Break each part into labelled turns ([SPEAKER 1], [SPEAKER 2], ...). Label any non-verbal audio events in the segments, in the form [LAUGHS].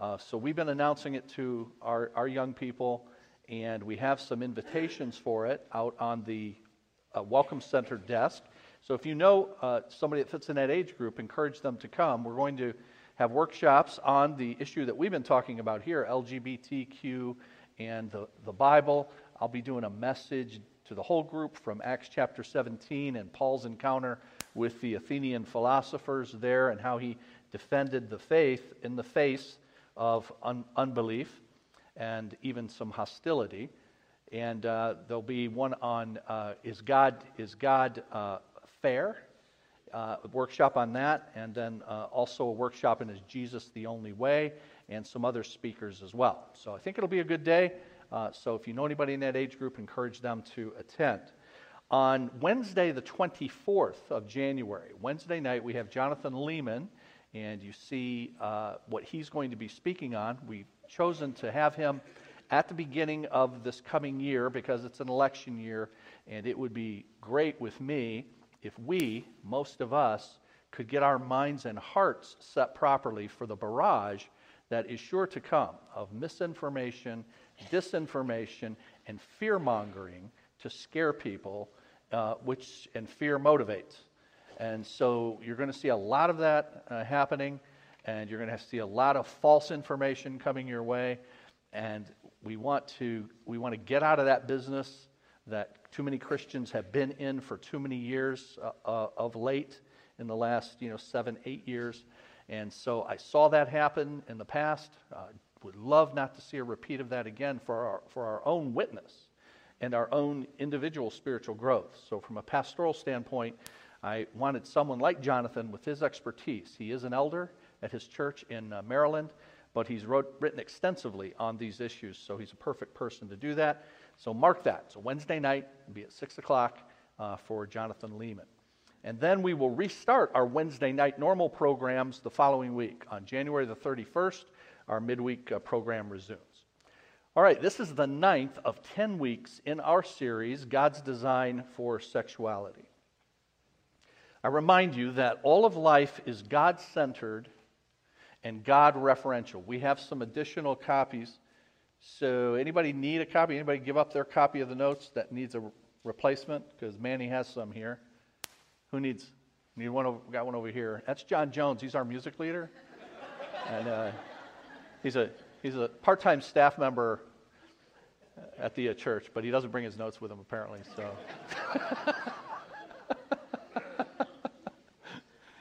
[SPEAKER 1] Uh, so we've been announcing it to our, our young people, and we have some invitations for it out on the uh, Welcome Center desk. So if you know uh, somebody that fits in that age group, encourage them to come. We're going to have workshops on the issue that we've been talking about here LGBTQ and the, the Bible. I'll be doing a message to the whole group from Acts chapter 17 and Paul's encounter with the Athenian philosophers there and how he defended the faith in the face of un- unbelief and even some hostility. And uh, there'll be one on uh, is God is God uh, fair? Uh, workshop on that, and then uh, also a workshop in Is Jesus the Only Way, and some other speakers as well. So I think it'll be a good day. So if you know anybody in that age group, encourage them to attend. On Wednesday, the 24th of January, Wednesday night, we have Jonathan Leeman, and you see uh, what he's going to be speaking on. We've chosen to have him at the beginning of this coming year because it's an election year, and it would be great with me if we, most of us, could get our minds and hearts set properly for the barrage that is sure to come of misinformation, disinformation, and fear mongering to scare people, uh, which and fear motivates. And so you're going to see a lot of that uh, happening, and you're going to see a lot of false information coming your way. And we want to we want to get out of that business that too many Christians have been in for too many years uh, uh, of late in the last you know seven eight years. And so I saw that happen in the past. Would love not to see a repeat of that again for our, for our own witness and our own individual spiritual growth. So, from a pastoral standpoint, I wanted someone like Jonathan with his expertise. He is an elder at his church in uh, Maryland, but he's wrote, written extensively on these issues, so he's a perfect person to do that. So, mark that. So, Wednesday night, be at 6 o'clock uh, for Jonathan Leeman. And then we will restart our Wednesday night normal programs the following week. On January the 31st, our midweek uh, program resumes. All right, this is the ninth of 10 weeks in our series, God's Design for Sexuality. I remind you that all of life is God centered and God referential. We have some additional copies. So, anybody need a copy? Anybody give up their copy of the notes that needs a replacement? Because Manny has some here. Who needs? Need one? Over, got one over here. That's John Jones. He's our music leader, [LAUGHS] and uh, he's a he's a part-time staff member at the uh, church, but he doesn't bring his notes with him apparently. So. [LAUGHS]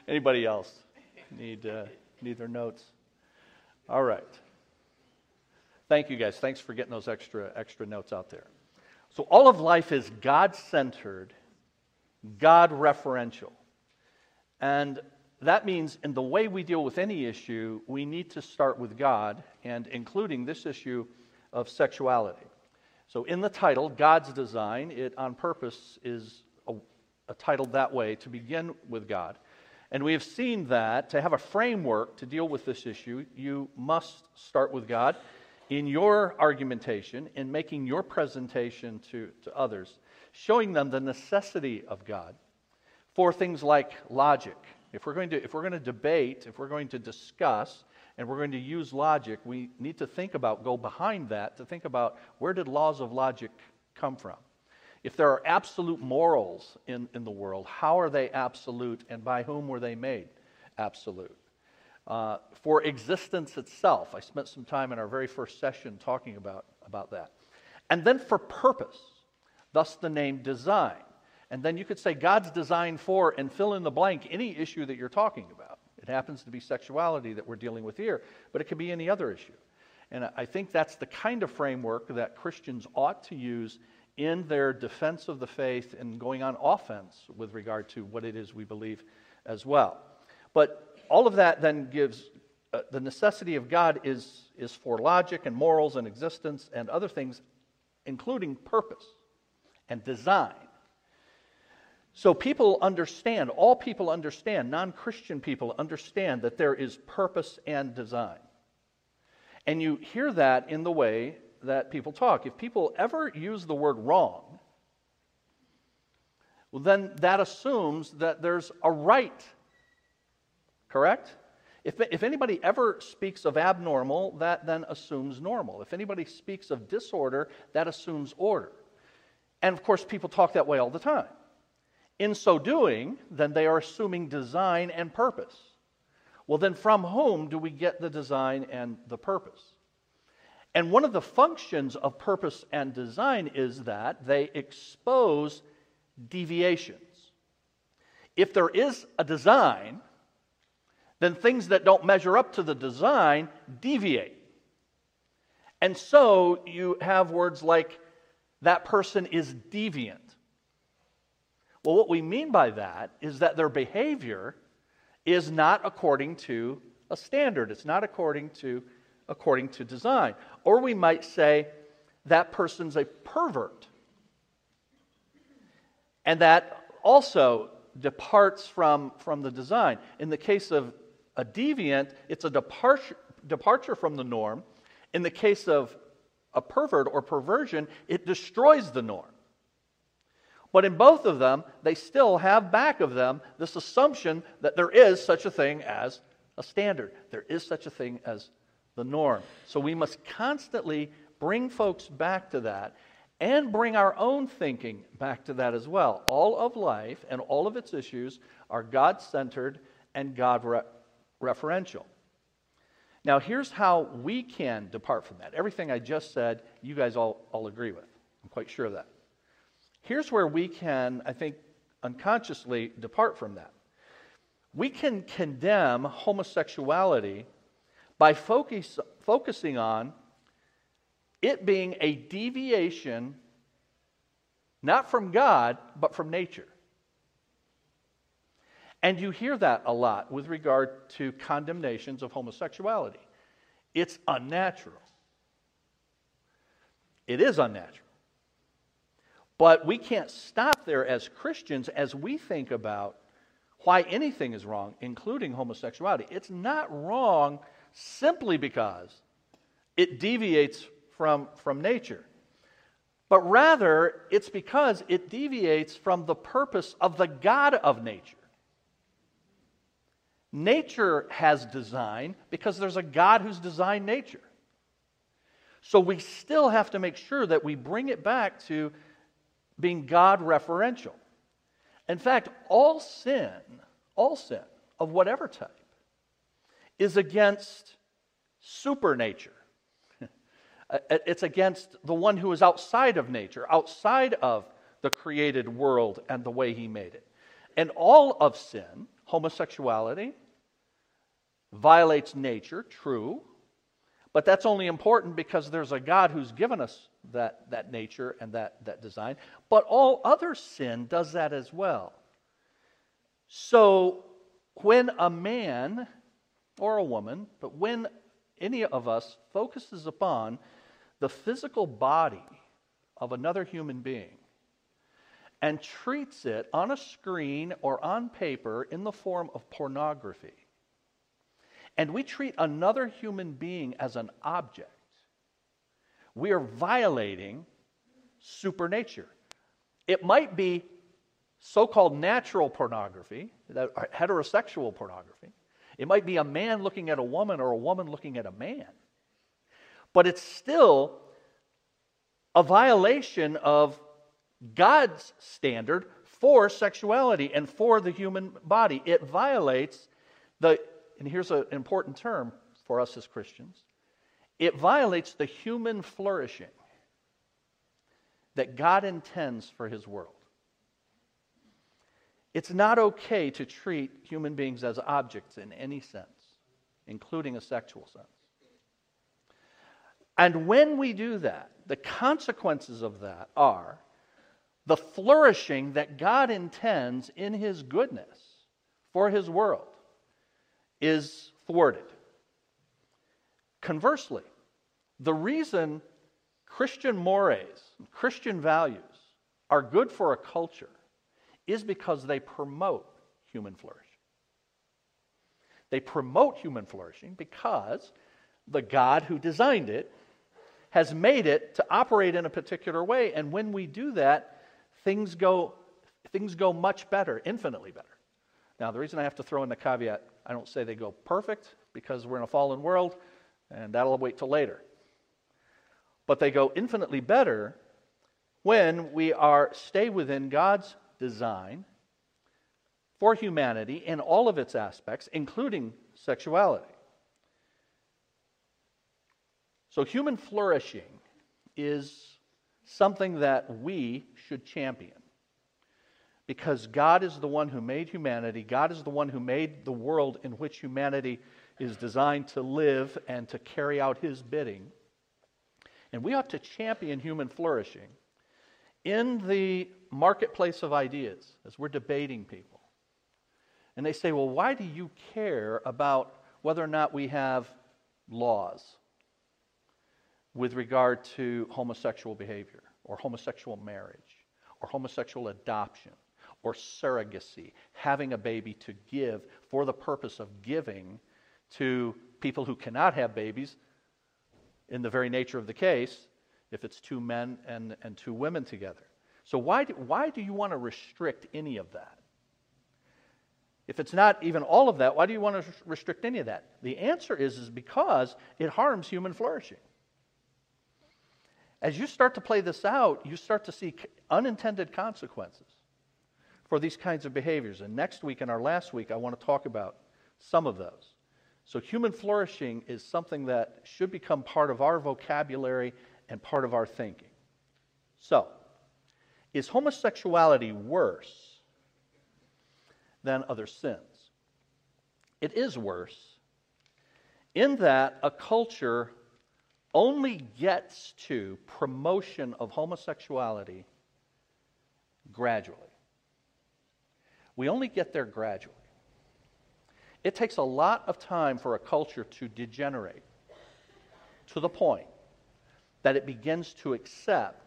[SPEAKER 1] Anybody else need uh, need their notes? All right. Thank you guys. Thanks for getting those extra extra notes out there. So all of life is God-centered God referential. And that means in the way we deal with any issue, we need to start with God, and including this issue of sexuality. So, in the title, God's Design, it on purpose is a, a titled that way to begin with God. And we have seen that to have a framework to deal with this issue, you must start with God in your argumentation, in making your presentation to, to others showing them the necessity of God for things like logic. If we're going to, if we're going to debate, if we're going to discuss, and we're going to use logic, we need to think about, go behind that, to think about where did laws of logic come from? If there are absolute morals in, in the world, how are they absolute and by whom were they made absolute? Uh, for existence itself, I spent some time in our very first session talking about, about that. And then for purpose thus the name design. And then you could say God's design for and fill in the blank any issue that you're talking about. It happens to be sexuality that we're dealing with here, but it could be any other issue. And I think that's the kind of framework that Christians ought to use in their defense of the faith and going on offense with regard to what it is we believe as well. But all of that then gives uh, the necessity of God is, is for logic and morals and existence and other things, including purpose and design. So people understand, all people understand, non Christian people understand that there is purpose and design. And you hear that in the way that people talk. If people ever use the word wrong, well, then that assumes that there's a right. Correct? If, if anybody ever speaks of abnormal, that then assumes normal. If anybody speaks of disorder, that assumes order. And of course, people talk that way all the time. In so doing, then they are assuming design and purpose. Well, then from whom do we get the design and the purpose? And one of the functions of purpose and design is that they expose deviations. If there is a design, then things that don't measure up to the design deviate. And so you have words like, that person is deviant. Well, what we mean by that is that their behavior is not according to a standard, it's not according to, according to design. Or we might say, that person's a pervert. And that also departs from, from the design. In the case of a deviant, it's a departure, departure from the norm. In the case of a pervert or perversion, it destroys the norm. But in both of them, they still have back of them this assumption that there is such a thing as a standard, there is such a thing as the norm. So we must constantly bring folks back to that and bring our own thinking back to that as well. All of life and all of its issues are God centered and God referential. Now, here's how we can depart from that. Everything I just said, you guys all, all agree with. I'm quite sure of that. Here's where we can, I think, unconsciously depart from that. We can condemn homosexuality by focus, focusing on it being a deviation not from God, but from nature. And you hear that a lot with regard to condemnations of homosexuality. It's unnatural. It is unnatural. But we can't stop there as Christians as we think about why anything is wrong, including homosexuality. It's not wrong simply because it deviates from, from nature, but rather it's because it deviates from the purpose of the God of nature. Nature has design because there's a God who's designed nature. So we still have to make sure that we bring it back to being God referential. In fact, all sin, all sin of whatever type, is against supernature. [LAUGHS] Uh, it's against the one who is outside of nature, outside of the created world and the way he made it. And all of sin, homosexuality, violates nature, true, but that's only important because there's a God who's given us that, that nature and that, that design. But all other sin does that as well. So when a man or a woman, but when any of us focuses upon the physical body of another human being and treats it on a screen or on paper in the form of pornography, and we treat another human being as an object, we are violating supernature. It might be so called natural pornography, heterosexual pornography. It might be a man looking at a woman or a woman looking at a man. But it's still a violation of God's standard for sexuality and for the human body. It violates the and here's an important term for us as Christians it violates the human flourishing that God intends for his world. It's not okay to treat human beings as objects in any sense, including a sexual sense. And when we do that, the consequences of that are the flourishing that God intends in his goodness for his world is thwarted. Conversely, the reason Christian mores, Christian values, are good for a culture is because they promote human flourishing. They promote human flourishing because the God who designed it has made it to operate in a particular way. And when we do that, things go, things go much better, infinitely better Now, the reason I have to throw in the caveat, I don't say they go perfect because we're in a fallen world, and that'll wait till later. But they go infinitely better when we are stay within God's design for humanity in all of its aspects, including sexuality. So, human flourishing is something that we should champion because God is the one who made humanity. God is the one who made the world in which humanity is designed to live and to carry out his bidding. And we ought to champion human flourishing in the marketplace of ideas as we're debating people. And they say, well, why do you care about whether or not we have laws with regard to homosexual behavior or homosexual marriage or homosexual adoption or surrogacy, having a baby to give for the purpose of giving to people who cannot have babies, in the very nature of the case, if it's two men and, and two women together. So, why do, why do you want to restrict any of that? If it's not even all of that, why do you want to restrict any of that? The answer is, is because it harms human flourishing. As you start to play this out, you start to see unintended consequences for these kinds of behaviors. And next week and our last week, I want to talk about some of those. So, human flourishing is something that should become part of our vocabulary and part of our thinking. So, is homosexuality worse than other sins? It is worse in that a culture only gets to promotion of homosexuality gradually. We only get there gradually. It takes a lot of time for a culture to degenerate to the point that it begins to accept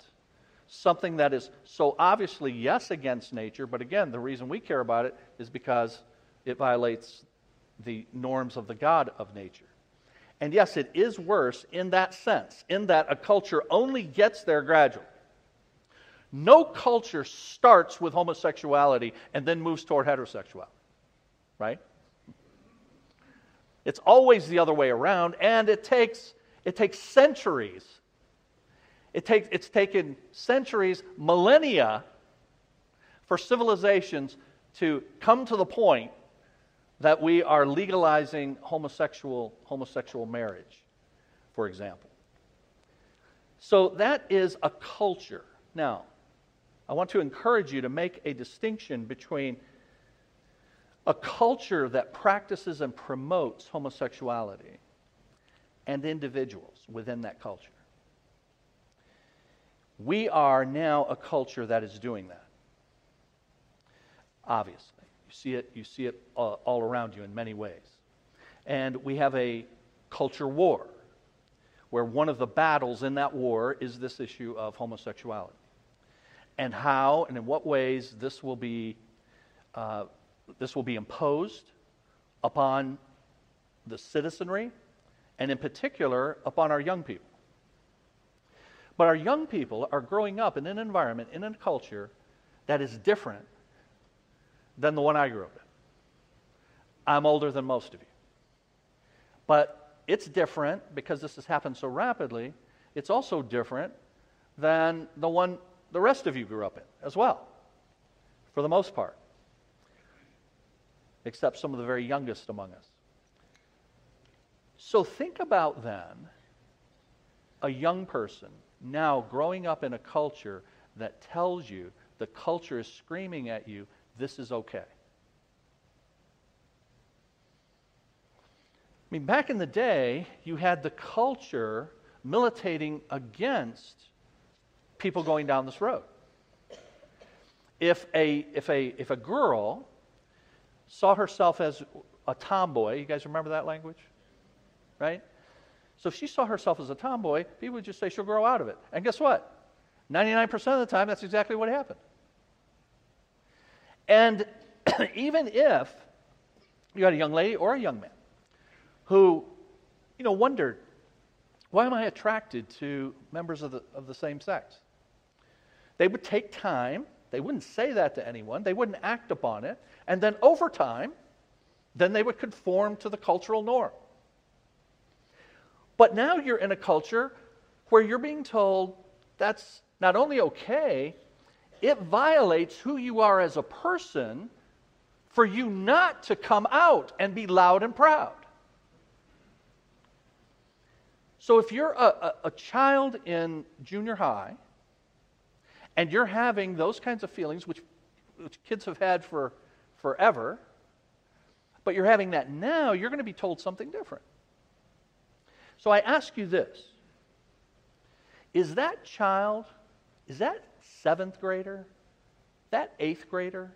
[SPEAKER 1] something that is so obviously, yes, against nature, but again, the reason we care about it is because it violates the norms of the God of nature. And yes, it is worse in that sense, in that a culture only gets there gradually. No culture starts with homosexuality and then moves toward heterosexuality, right? It's always the other way around, and it takes, it takes centuries. It takes, it's taken centuries, millennia, for civilizations to come to the point that we are legalizing homosexual, homosexual marriage, for example. So that is a culture. Now, I want to encourage you to make a distinction between a culture that practices and promotes homosexuality and individuals within that culture. We are now a culture that is doing that. Obviously, you see it, you see it uh, all around you in many ways. And we have a culture war where one of the battles in that war is this issue of homosexuality and how and in what ways this will be, uh, this will be imposed upon the citizenry and, in particular, upon our young people. But our young people are growing up in an environment, in a culture that is different than the one I grew up in. I'm older than most of you. But it's different because this has happened so rapidly. It's also different than the one the rest of you grew up in as well, for the most part, except some of the very youngest among us. So think about then a young person now growing up in a culture that tells you the culture is screaming at you, this is okay. I mean, back in the day, you had the culture militating against people going down this road. If a, if a, if a girl saw herself as a tomboy, you guys remember that language? Right? So if she saw herself as a tomboy, people would just say she'll grow out of it. And guess what? 99% of the time, that's exactly what happened. And [CLEARS THROAT] even if you had a young lady or a young man who, you know, wondered, why am I attracted to members of the, of the same sex? They would take time They wouldn't say that to anyone, they wouldn't act upon it. And then over time, then they would conform to the cultural norm. But now you're in a culture where you're being told that's not only okay, it violates who you are as a person for you not to come out and be loud and proud. So if you're a, a, a, child in junior high and you're having those kinds of feelings, which, which kids have had for forever, but you're having that now, you're going to be told something different. So I ask you this Is that child, is that seventh grader, that eighth grader,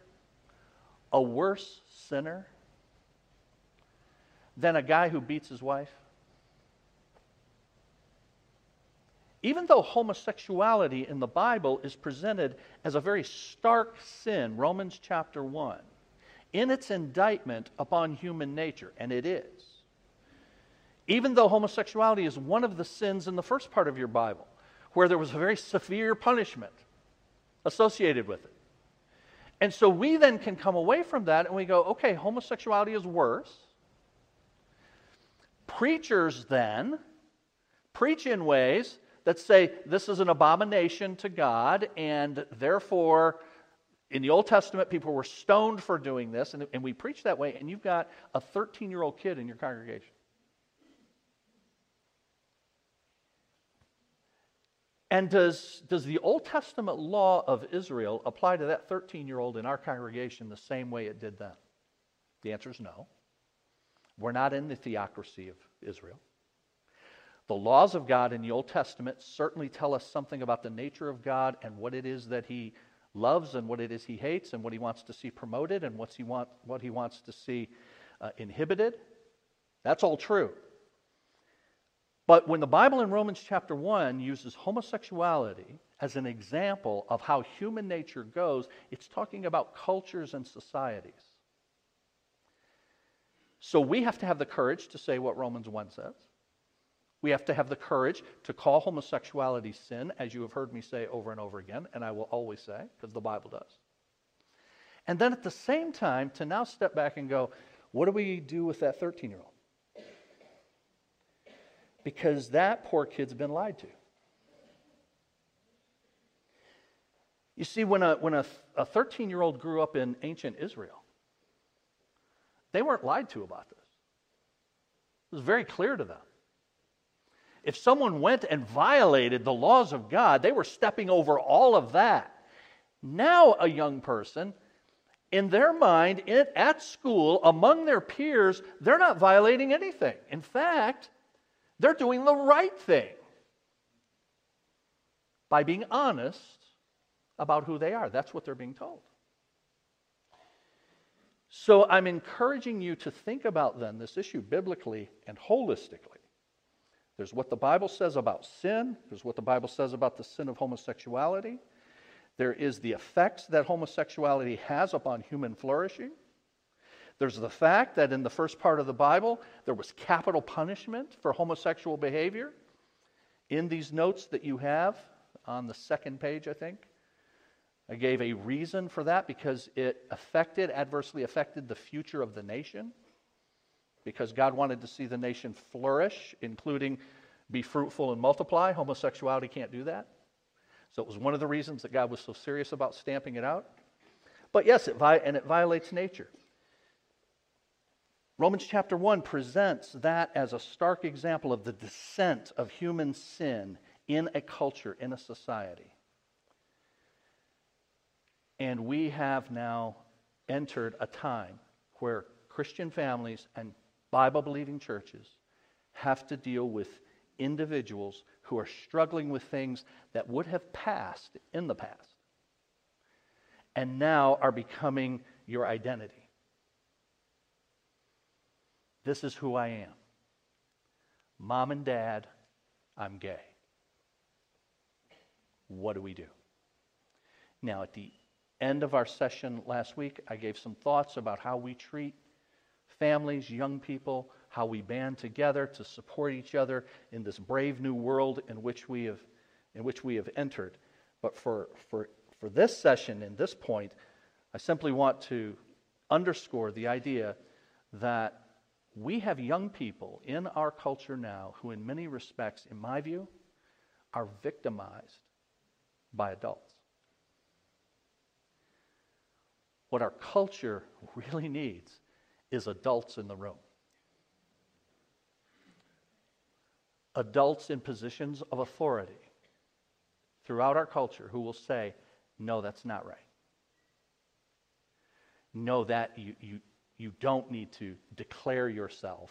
[SPEAKER 1] a worse sinner than a guy who beats his wife? Even though homosexuality in the Bible is presented as a very stark sin, Romans chapter 1, in its indictment upon human nature, and it is. Even though homosexuality is one of the sins in the first part of your Bible, where there was a very severe punishment associated with it. And so we then can come away from that and we go, okay, homosexuality is worse. Preachers then preach in ways that say this is an abomination to God, and therefore, in the Old Testament, people were stoned for doing this, and, and we preach that way, and you've got a 13 year old kid in your congregation. And does, does the Old Testament law of Israel apply to that 13 year old in our congregation the same way it did then? The answer is no. We're not in the theocracy of Israel. The laws of God in the Old Testament certainly tell us something about the nature of God and what it is that He loves and what it is He hates and what He wants to see promoted and what's he want, what He wants to see uh, inhibited. That's all true. But when the Bible in Romans chapter 1 uses homosexuality as an example of how human nature goes, it's talking about cultures and societies. So we have to have the courage to say what Romans 1 says. We have to have the courage to call homosexuality sin, as you have heard me say over and over again, and I will always say, because the Bible does. And then at the same time, to now step back and go, what do we do with that 13 year old? Because that poor kid's been lied to. You see, when a, when a, a 13 year old grew up in ancient Israel, they weren't lied to about this. It was very clear to them. If someone went and violated the laws of God, they were stepping over all of that. Now, a young person, in their mind, in, at school, among their peers, they're not violating anything. In fact, they're doing the right thing by being honest about who they are. That's what they're being told. So I'm encouraging you to think about then this issue biblically and holistically. There's what the Bible says about sin, there's what the Bible says about the sin of homosexuality. There is the effects that homosexuality has upon human flourishing. There's the fact that in the first part of the Bible, there was capital punishment for homosexual behavior. In these notes that you have on the second page, I think, I gave a reason for that because it affected, adversely affected the future of the nation. Because God wanted to see the nation flourish, including be fruitful and multiply. Homosexuality can't do that. So it was one of the reasons that God was so serious about stamping it out. But yes, it vi- and it violates nature. Romans chapter 1 presents that as a stark example of the descent of human sin in a culture, in a society. And we have now entered a time where Christian families and Bible believing churches have to deal with individuals who are struggling with things that would have passed in the past and now are becoming your identity. This is who I am. Mom and dad, I'm gay. What do we do? Now, at the end of our session last week, I gave some thoughts about how we treat families, young people, how we band together to support each other in this brave new world in which we have, in which we have entered. But for, for, for this session and this point, I simply want to underscore the idea that we have young people in our culture now who, in many respects, in my view, are victimized by adults. What our culture [LAUGHS] really needs is adults in the room. Adults in positions of authority throughout our culture who will say, no, that's not right. No, that you, you, you don't need to declare yourself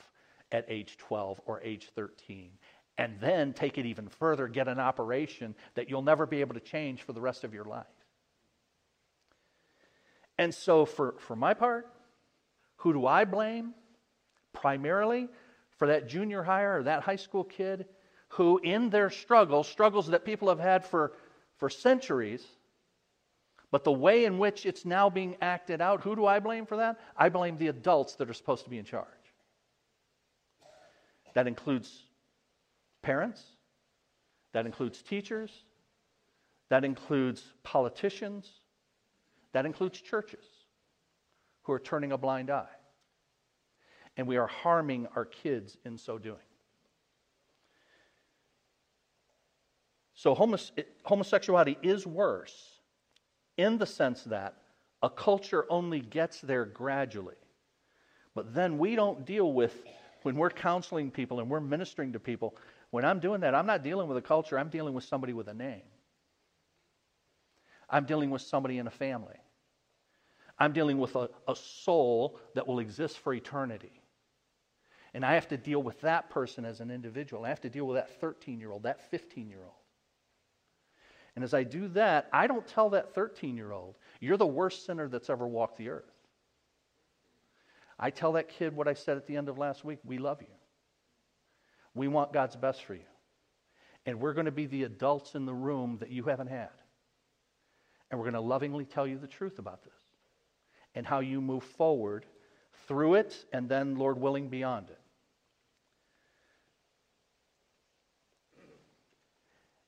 [SPEAKER 1] at age 12 or age 13 and then take it even further, get an operation that you'll never be able to change for the rest of your life. And so, for, for my part, who do I blame? Primarily for that junior higher or that high school kid who, in their struggles, struggles that people have had for, for centuries, but the way in which it's now being acted out, who do I blame for that? I blame the adults that are supposed to be in charge. That includes parents, that includes teachers, that includes politicians, that includes churches who are turning a blind eye. And we are harming our kids in so doing. So, homosexuality is worse in the sense that a culture only gets there gradually. But then we don't deal with, when we're counseling people and we're ministering to people, when I'm doing that, I'm not dealing with a culture, I'm dealing with somebody with a name. I'm dealing with somebody in a family. I'm dealing with a, a soul that will exist for eternity. And I have to deal with that person as an individual. I have to deal with that 13 year old, that 15 year old. And as I do that, I don't tell that 13 year old, you're the worst sinner that's ever walked the earth. I tell that kid what I said at the end of last week we love you. We want God's best for you. And we're going to be the adults in the room that you haven't had. And we're going to lovingly tell you the truth about this and how you move forward through it and then, Lord willing, beyond it.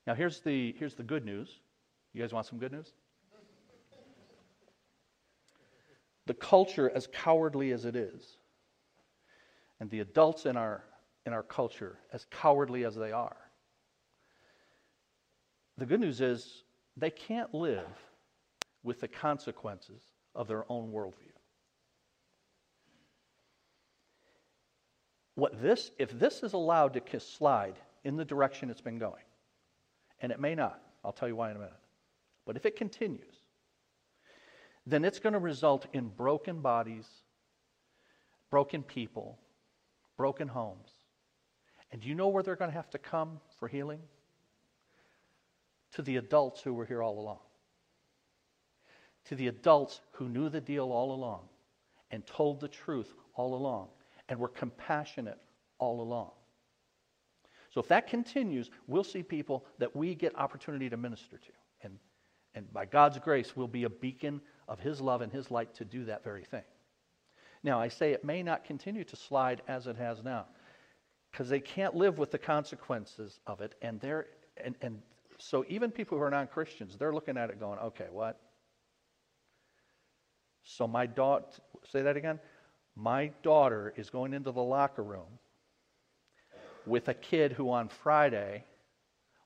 [SPEAKER 1] Now, here's the, here's the good news. You guys want some good news? The culture, as cowardly as it is, and the adults in our, in our culture, as cowardly as they are, the good news is they can't live with the consequences of their own worldview. What this, if this is allowed to slide in the direction it's been going, and it may not. I'll tell you why in a minute. But if it continues, then it's going to result in broken bodies, broken people, broken homes. And do you know where they're going to have to come for healing? To the adults who were here all along. To the adults who knew the deal all along and told the truth all along and were compassionate all along. So if that continues, we'll see people that we get opportunity to minister to. And, and by God's grace, we'll be a beacon of His love and His light to do that very thing. Now, I say it may not continue to slide as it has now because they can't live with the consequences of it. And, they're, and, and so even people who are non Christians, they're looking at it going, okay, what? So my daughter, say that again? My daughter is going into the locker room with a kid who on Friday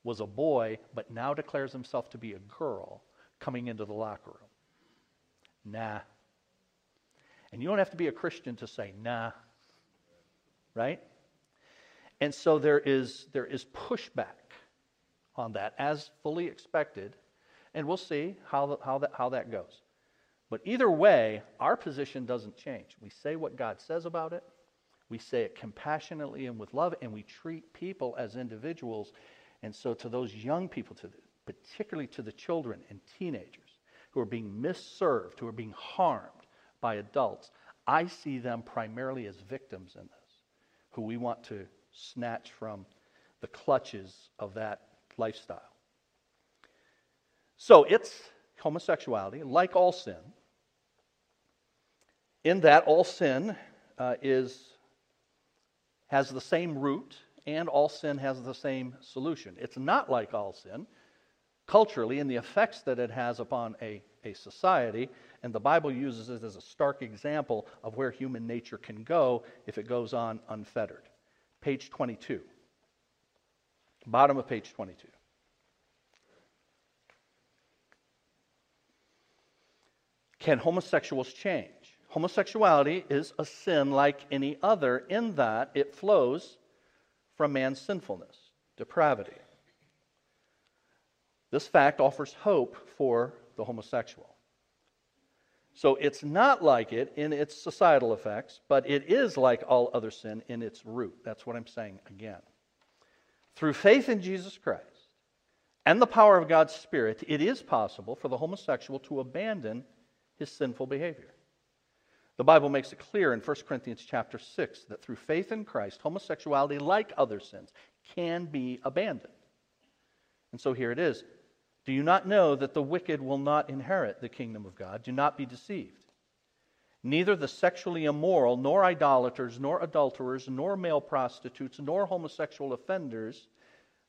[SPEAKER 1] was a boy, but now declares himself to be a girl coming into the locker room. Nah. And you don't have to be a Christian to say nah. Right? And so there is, there is pushback on that, as fully expected. And we'll see how, the, how, that, how that goes. But either way, our position doesn't change. We say what God says about it, we say it compassionately and with love, and we treat people as individuals. And so, to those young people, to the, particularly to the children and teenagers who are being misserved, who are being harmed by adults, I see them primarily as victims in this, who we want to snatch from the clutches of that lifestyle. So, it's homosexuality, like all sin, in that all sin uh, is has the same root and all sin has the same solution. It's not like all sin culturally and the effects that it has upon a, a society. And the Bible uses it as a stark example of where human nature can go if it goes on unfettered. Page 22. Bottom of page 22. Can homosexuals change? Homosexuality is a sin like any other in that it flows from man's sinfulness, depravity. This fact offers hope for the homosexual. So it's not like it in its societal effects, but it is like all other sin in its root. That's what I'm saying again. Through faith in Jesus Christ and the power of God's Spirit, it is possible for the homosexual to abandon his sinful behavior. The Bible makes it clear in 1 Corinthians chapter 6 that through faith in Christ, homosexuality, like other sins, can be abandoned. And so here it is. Do you not know that the wicked will not inherit the kingdom of God? Do not be deceived. Neither the sexually immoral, nor idolaters, nor adulterers, nor male prostitutes, nor homosexual offenders,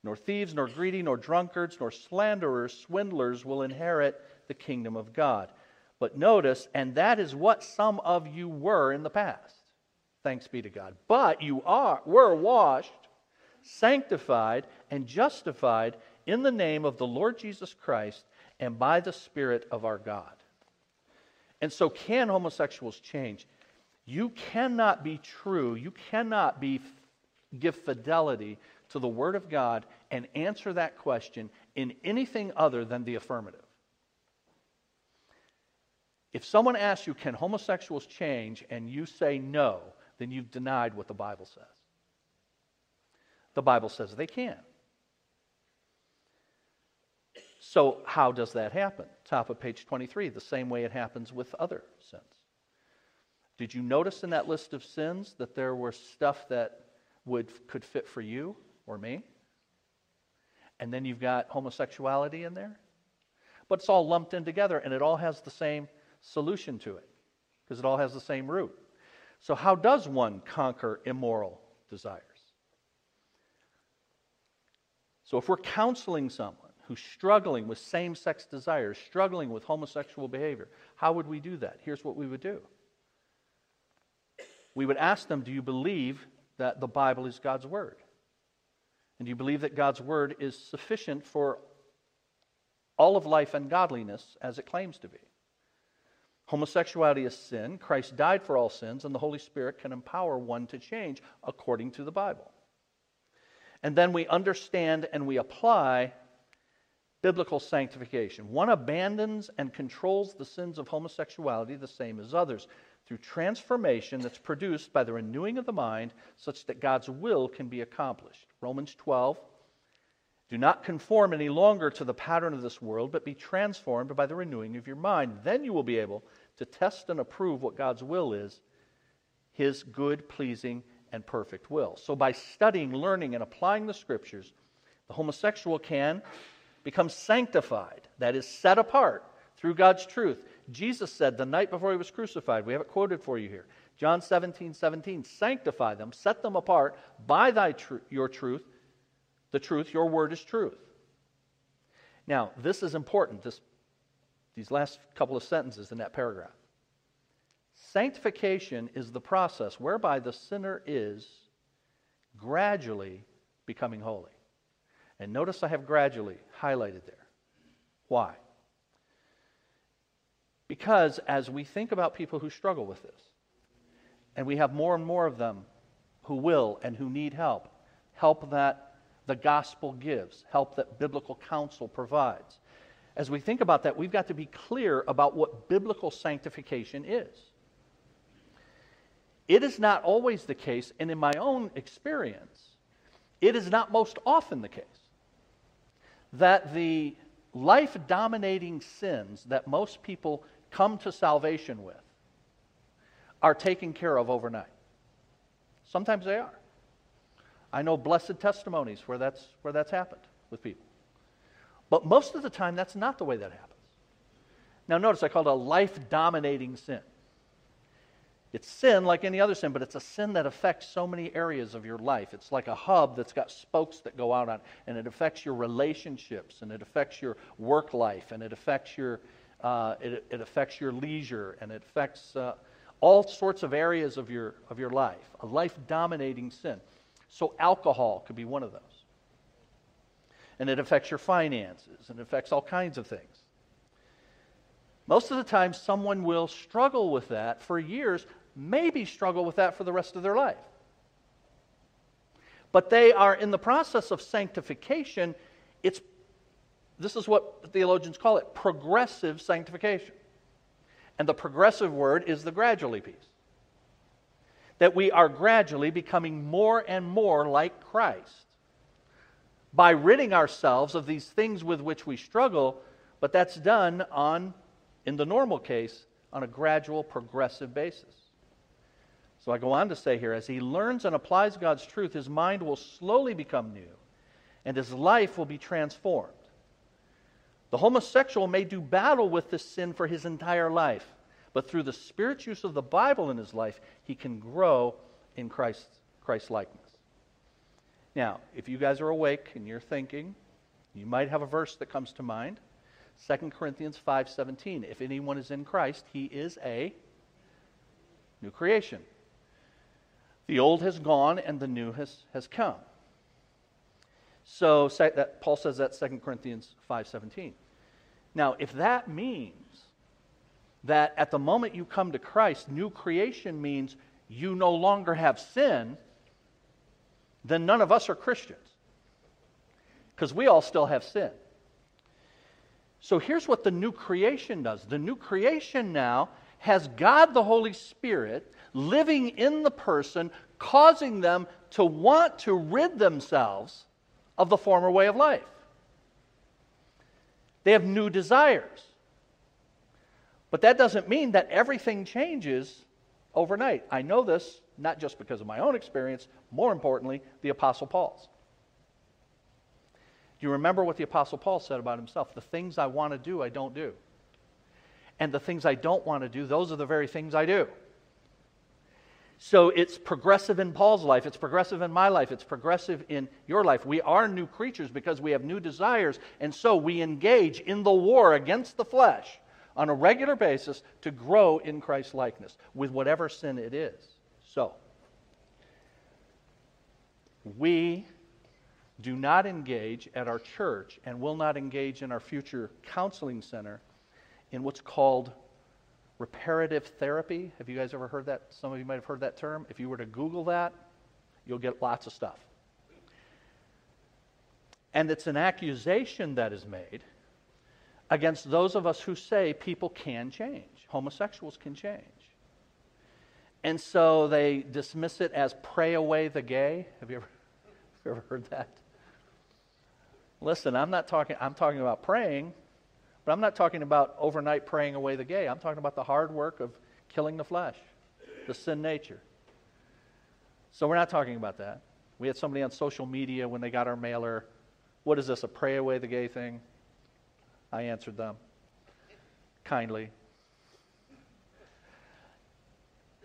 [SPEAKER 1] nor thieves, nor greedy, nor drunkards, nor slanderers, swindlers will inherit the kingdom of God. But notice, and that is what some of you were in the past. Thanks be to God. But you are were washed, sanctified, and justified in the name of the Lord Jesus Christ and by the Spirit of our God. And so, can homosexuals change? You cannot be true, you cannot be, give fidelity to the Word of God and answer that question in anything other than the affirmative. If someone asks you, can homosexuals change, and you say no, then you've denied what the Bible says. The Bible says they can. So, how does that happen? Top of page 23, the same way it happens with other sins. Did you notice in that list of sins that there were stuff that would, could fit for you or me? And then you've got homosexuality in there? But it's all lumped in together and it all has the same solution to it because it all has the same root. So, how does one conquer immoral desires? So, if we're counseling someone who's struggling with same sex desires, struggling with homosexual behavior, how would we do that? Here's what we would do we would ask them, Do you believe that the Bible is God's Word? And do you believe that God's Word is sufficient for all of life and godliness as it claims to be? Homosexuality is sin. Christ died for all sins, and the Holy Spirit can empower one to change according to the Bible. And then we understand and we apply biblical sanctification. One abandons and controls the sins of homosexuality the same as others through transformation that's produced by the renewing of the mind such that God's will can be accomplished. Romans 12 do not conform any longer to the pattern of this world, but be transformed by the renewing of your mind. Then you will be able to test and approve what God's will is, his good, pleasing, and perfect will. So, by studying, learning, and applying the scriptures, the homosexual can become sanctified, that is, set apart through God's truth. Jesus said the night before he was crucified, we have it quoted for you here, John 17, 17, sanctify them, set them apart by thy tr- your truth. The truth, your word is truth. Now, this is important. This these last couple of sentences in that paragraph. Sanctification is the process whereby the sinner is gradually becoming holy. And notice I have gradually highlighted there. Why? Because as we think about people who struggle with this, and we have more and more of them who will and who need help, help that the gospel gives, help that biblical counsel provides, as we think about that, we've got to be clear about what biblical sanctification is. It is not always the case, and in my own experience, it is not most often the case, that the life dominating sins that most people come to salvation with are taken care of overnight. Sometimes they are. I know blessed testimonies where that's, where that's happened with people. But most of the time, that's not the way that happens. Now, notice I called it a life dominating sin. It's sin like any other sin, but it's a sin that affects so many areas of your life. It's like a hub that's got spokes that go out on, it, and it affects your relationships, and it affects your work life, and it affects your, uh, it, it affects your leisure, and it affects uh, all sorts of areas of your, of your life. A life dominating sin. So, alcohol could be one of those. And it affects your finances, and it affects all kinds of things. Most of the time, someone will struggle with that for years maybe struggle with that for the rest of their life. But they are in the process of sanctification. It's, this is what theologians call it progressive sanctification. And the progressive word is the gradually piece. That we are gradually becoming more and more like Christ by ridding ourselves of these things with which we struggle, but that's done on, in the normal case, on a gradual, progressive basis. So I go on to say here as he learns and applies God's truth, his mind will slowly become new and his life will be transformed. The homosexual may do battle with this sin for his entire life, but through the spirit use of the Bible in his life, he can grow in Christ, Christ's likeness. Now, if you guys are awake and you're thinking, you might have a verse that comes to mind. 2 Corinthians 5:17. If anyone is in Christ, he is a new creation. The old has gone and the new has, has come. So that, Paul says that 2 Corinthians 5.17. Now, if that means that at the moment you come to Christ, new creation means you no longer have sin, then none of us are Christians. Because we all still have sin. So here's what the new creation does the new creation now has God the Holy Spirit living in the person, causing them to want to rid themselves of the former way of life. They have new desires. But that doesn't mean that everything changes overnight. I know this not just because of my own experience, more importantly, the Apostle Paul's. Do you remember what the Apostle Paul said about himself? The things I want to do, I don't do. And the things I don't want to do, those are the very things I do. So it's progressive in Paul's life, it's progressive in my life, it's progressive in your life. We are new creatures because we have new desires, and so we engage in the war against the flesh on a regular basis to grow in Christ's likeness with whatever sin it is. So, we do not engage at our church and will not engage in our future counseling center in what's called reparative therapy. Have you guys ever heard that? Some of you might have heard that term. If you were to Google that, you'll get lots of stuff. And it's an accusation that is made against those of us who say people can change, homosexuals can change. And so they dismiss it as pray away the gay. Have you ever, [LAUGHS] have you ever heard that? Listen, I'm not talking, I'm talking about praying. But I'm not talking about overnight praying away the gay. I'm talking about the hard work of killing the flesh, the sin nature. So we're not talking about that. We had somebody on social media when they got our mailer. What is this, a pray away the gay thing? I answered them kindly.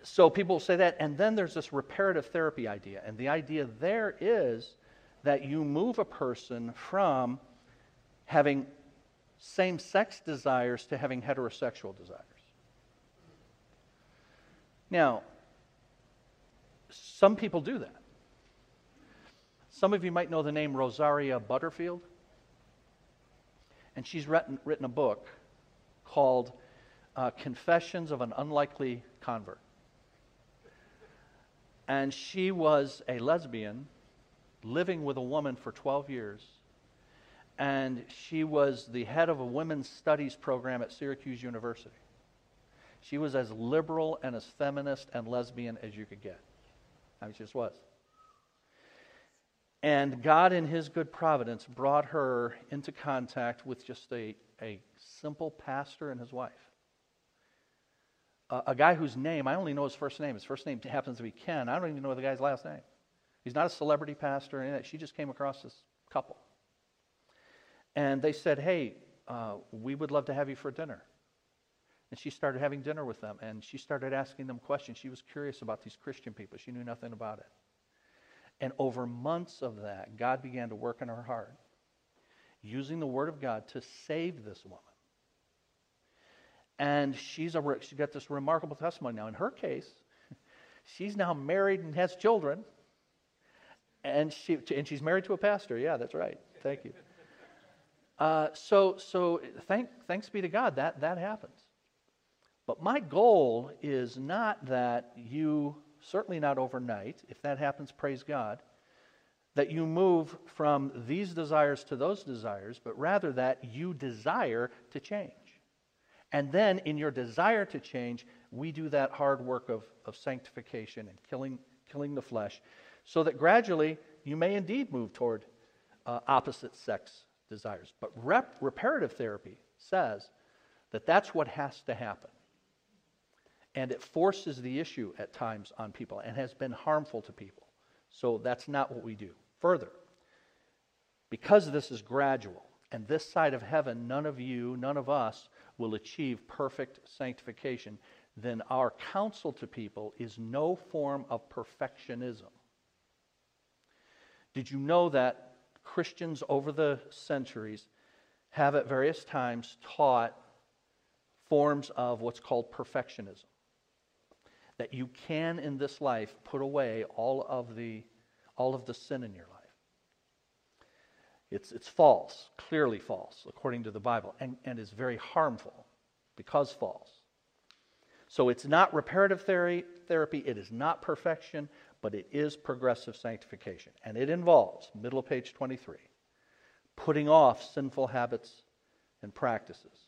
[SPEAKER 1] So people say that, and then there's this reparative therapy idea. And the idea there is that you move a person from having same sex desires to having heterosexual desires. Now, some people do that. Some of you might know the name Rosaria Butterfield. And she's written, written a book called uh, Confessions of an Unlikely Convert. And she was a lesbian living with a woman for 12 years and she was the head of a women's studies program at Syracuse University. She was as liberal and as feminist and lesbian as you could get. I mean, she just was. And God, in His good providence, brought her into contact with just a, a simple pastor and his wife. a guy whose name, I only know his first name. His first name happens to be Ken. I don't even know the guy's last name. He's not a celebrity pastor. And she just came across this couple. And they said, Hey, uh, we would love to have you for dinner. And she started having dinner with them and she started asking them questions. She was curious about these Christian people. She knew nothing about it. And over months of that, God began to work in her heart, using the Word of God to save this woman. And she's a, she got this remarkable testimony. Now, in her case, [LAUGHS] she's now married and has children. And, she, and she's married to a pastor. Yeah, that's right. Thank you. [LAUGHS] Uh, so so thank, thanks be to God that that happens. But my goal is not that you, certainly not overnight, if that happens, praise God, that you move from these desires to those desires, but rather that you desire to change. And then in your desire to change, we do that hard work of, of sanctification and killing, killing the flesh, so that gradually you may indeed move toward uh, opposite sex desires. But rep- reparative therapy says that that's what has to happen. And it forces the issue at times on people and has been harmful to people. So that's not what we do. Further, because this is gradual, and this side of heaven, none of you, none of us will achieve perfect sanctification, then our counsel to people is no form of perfectionism. Did you know that Christians over the centuries have at various times taught forms of what's called perfectionism? That you can in this life put away all of the, all of the sin in your life. It's, it's false, clearly false, according to the Bible, and, and is very harmful because false. So it's not reparative theory, therapy, it is not perfection, but it is progressive sanctification. And it involves, middle of page 23, putting off sinful habits and practices.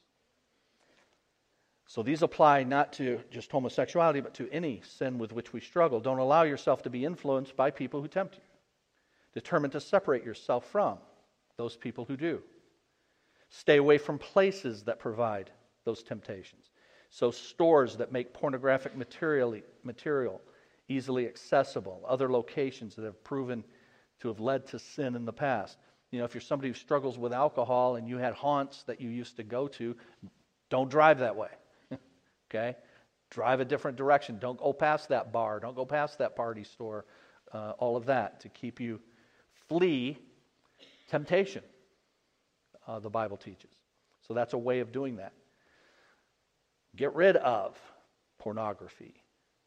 [SPEAKER 1] So these apply not to just homosexuality, but to any sin with which we struggle. Don't allow yourself to be influenced by people who tempt you. Determine to separate yourself from those people who do. Stay away from places that provide those temptations. So, stores that make pornographic material, material easily accessible, other locations that have proven to have led to sin in the past. You know, if you're somebody who struggles with alcohol and you had haunts that you used to go to, don't drive that way. Okay? Drive a different direction. Don't go past that bar. Don't go past that party store. Uh, all of that to keep you flee temptation, uh, the Bible teaches. So that's a way of doing that. Get rid of pornography.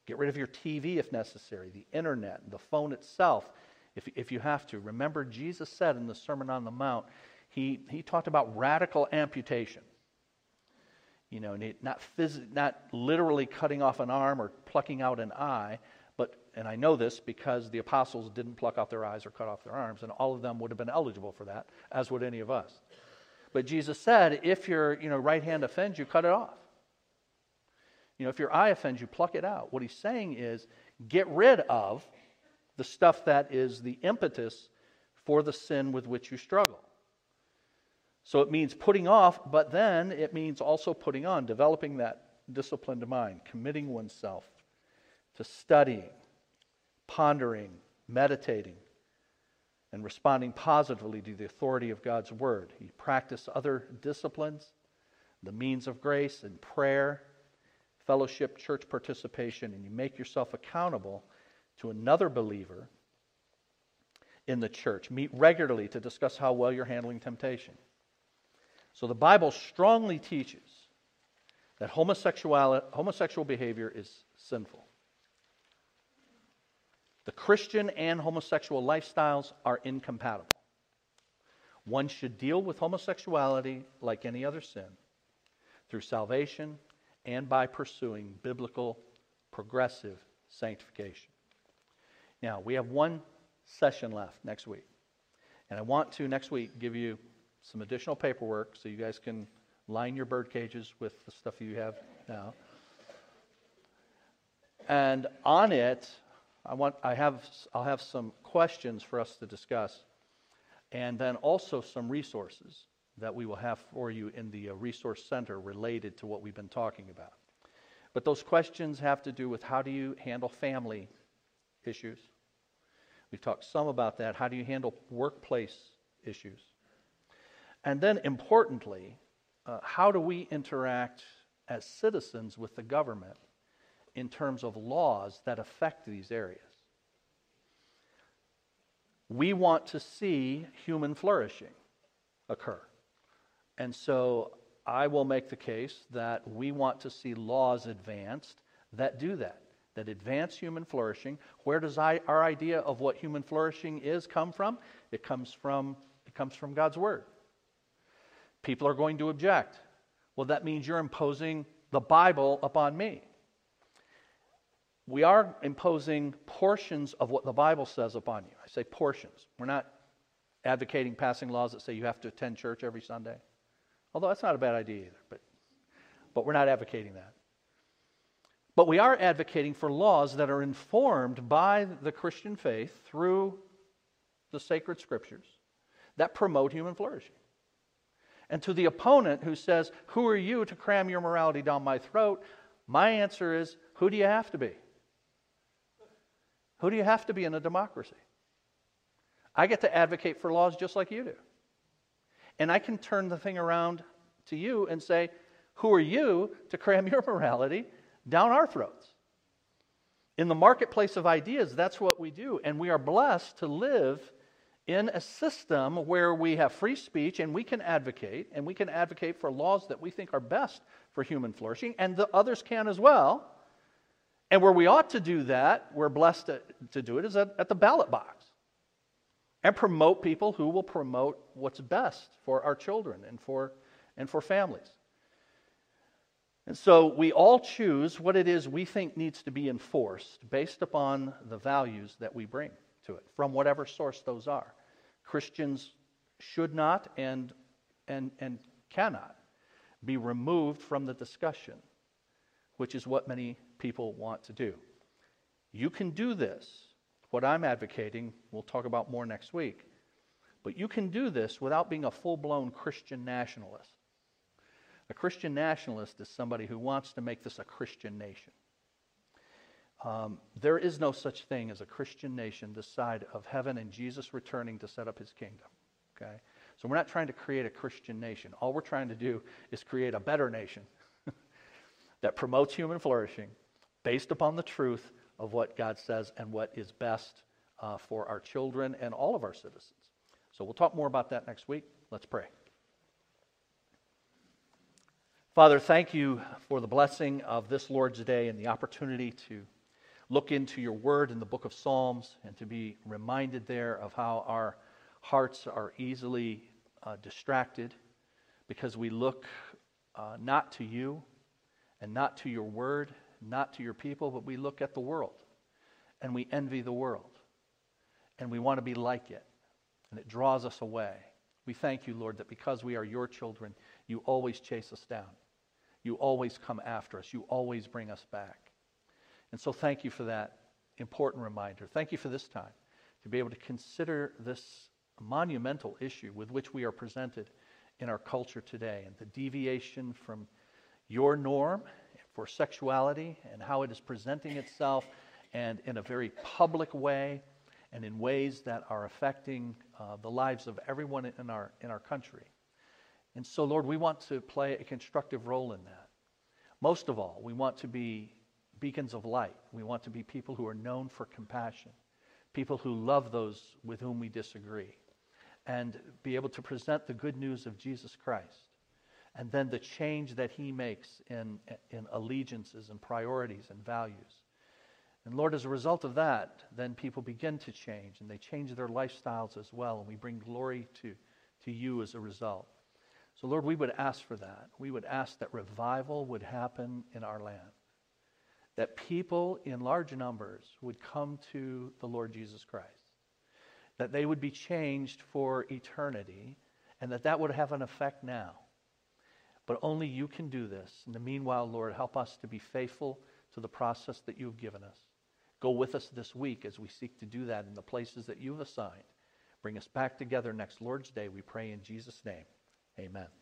[SPEAKER 1] Get rid of your TV if necessary, the internet, the phone itself if, if you have to. Remember, Jesus said in the Sermon on the Mount, he, he talked about radical amputation. You know, not, phys- not literally cutting off an arm or plucking out an eye, but, and I know this because the apostles didn't pluck out their eyes or cut off their arms, and all of them would have been eligible for that, as would any of us. But Jesus said, if your you know, right hand offends you, cut it off. You know, if your eye offends you, pluck it out. What he's saying is get rid of the stuff that is the impetus for the sin with which you struggle. So it means putting off, but then it means also putting on, developing that disciplined mind, committing oneself to studying, pondering, meditating, and responding positively to the authority of God's Word. You practice other disciplines, the means of grace and prayer, fellowship, church participation, and you make yourself accountable to another believer in the church. Meet regularly to discuss how well you're handling temptation. So the Bible strongly teaches that homosexual, homosexual behavior is sinful. The Christian and homosexual lifestyles are incompatible. One should deal with homosexuality like any other sin through salvation and by pursuing biblical progressive sanctification. Now, we have one session left next week. And I want to next week give you some additional paperwork so you guys can line your bird cages with the stuff you have now. And on it, I want I have I'll have some questions for us to discuss and then also some resources that we will have for you in the uh, resource center related to what we've been talking about. But those questions have to do with how do you handle family issues? We've talked some about that. How do you handle workplace issues? And then, importantly, uh, how do we interact as citizens with the government in terms of laws that affect these areas. We want to see human flourishing occur. And so I will make the case that we want to see laws advanced that do that, that advance human flourishing. Where does I, our idea of what human flourishing is come from? It comes from, it comes from God's Word. People are going to object. Well, that means you're imposing the Bible upon me. We are imposing portions of what the Bible says upon you. I say portions. We're not advocating passing laws that say you have to attend church every Sunday. Although that's not a bad idea either, but, but we're not advocating that. But we are advocating for laws that are informed by the Christian faith through the sacred scriptures that promote human flourishing. And to the opponent who says, Who are you to cram your morality down my throat? My answer is, Who do you have to be? Who do you have to be in a democracy? I get to advocate for laws just like you do. And I can turn the thing around to you and say, Who are you to cram your morality down our throats? In the marketplace of ideas, that's what we do. And we are blessed to live in a system where we have free speech and we can advocate, and we can advocate for laws that we think are best for human flourishing, and the others can as well. And where we ought to do that, we're blessed to, to do it, is at, at the ballot box and promote people who will promote what's best for our children and for, and for families. And so we all choose what it is we think needs to be enforced based upon the values that we bring to it, from whatever source those are. Christians should not and, and, and cannot be removed from the discussion, which is what many people want to do. You can do this what I'm advocating, we'll talk about more next week. But you can do this without being a full blown Christian nationalist. A Christian nationalist is somebody who wants to make this a Christian nation. Um, there is no such thing as a Christian nation this side of heaven and Jesus returning to set up his kingdom. Okay? So we're not trying to create a Christian nation. All we're trying to do is create a better nation [LAUGHS] that promotes human flourishing based upon the truth of what God says and what is best uh, for our children and all of our citizens. So we'll talk more about that next week. Let's pray. Father, thank you for the blessing of this Lord's Day and the opportunity to look into your word in the book of Psalms and to be reminded there of how our hearts are easily uh, distracted because we look uh, not to you and not to your word not to your people, but we look at the world and we envy the world and we want to be like it and it draws us away. We thank you, Lord, that because we are your children, you always chase us down. You always come after us. You always bring us back. And so thank you for that important reminder. Thank you for this time to be able to consider this monumental issue with which we are presented in our culture today and the deviation from your norm for sexuality and how it is presenting itself and in a very public way and in ways that are affecting uh, the lives of everyone in our, in our country. And so, Lord, we want to play a constructive role in that. Most of all, we want to be beacons of light. We want to be people who are known for compassion, people who love those with whom we disagree, and be able to present the good news of Jesus Christ and then the change that he makes in, in allegiances and priorities and values. And Lord, as a result of that, then people begin to change and they change their lifestyles as well, and we bring glory to, to you as a result. So, Lord, we would ask for that. We would ask that revival would happen in our land, that people in large numbers would come to the Lord Jesus Christ, that they would be changed for eternity, and that that would have an effect now. But only you can do this. In the meanwhile, Lord, help us to be faithful to the process that you've given us. Go with us this week as we seek to do that in the places that you've assigned. Bring us back together next Lord's Day, we pray in Jesus' name. Amen.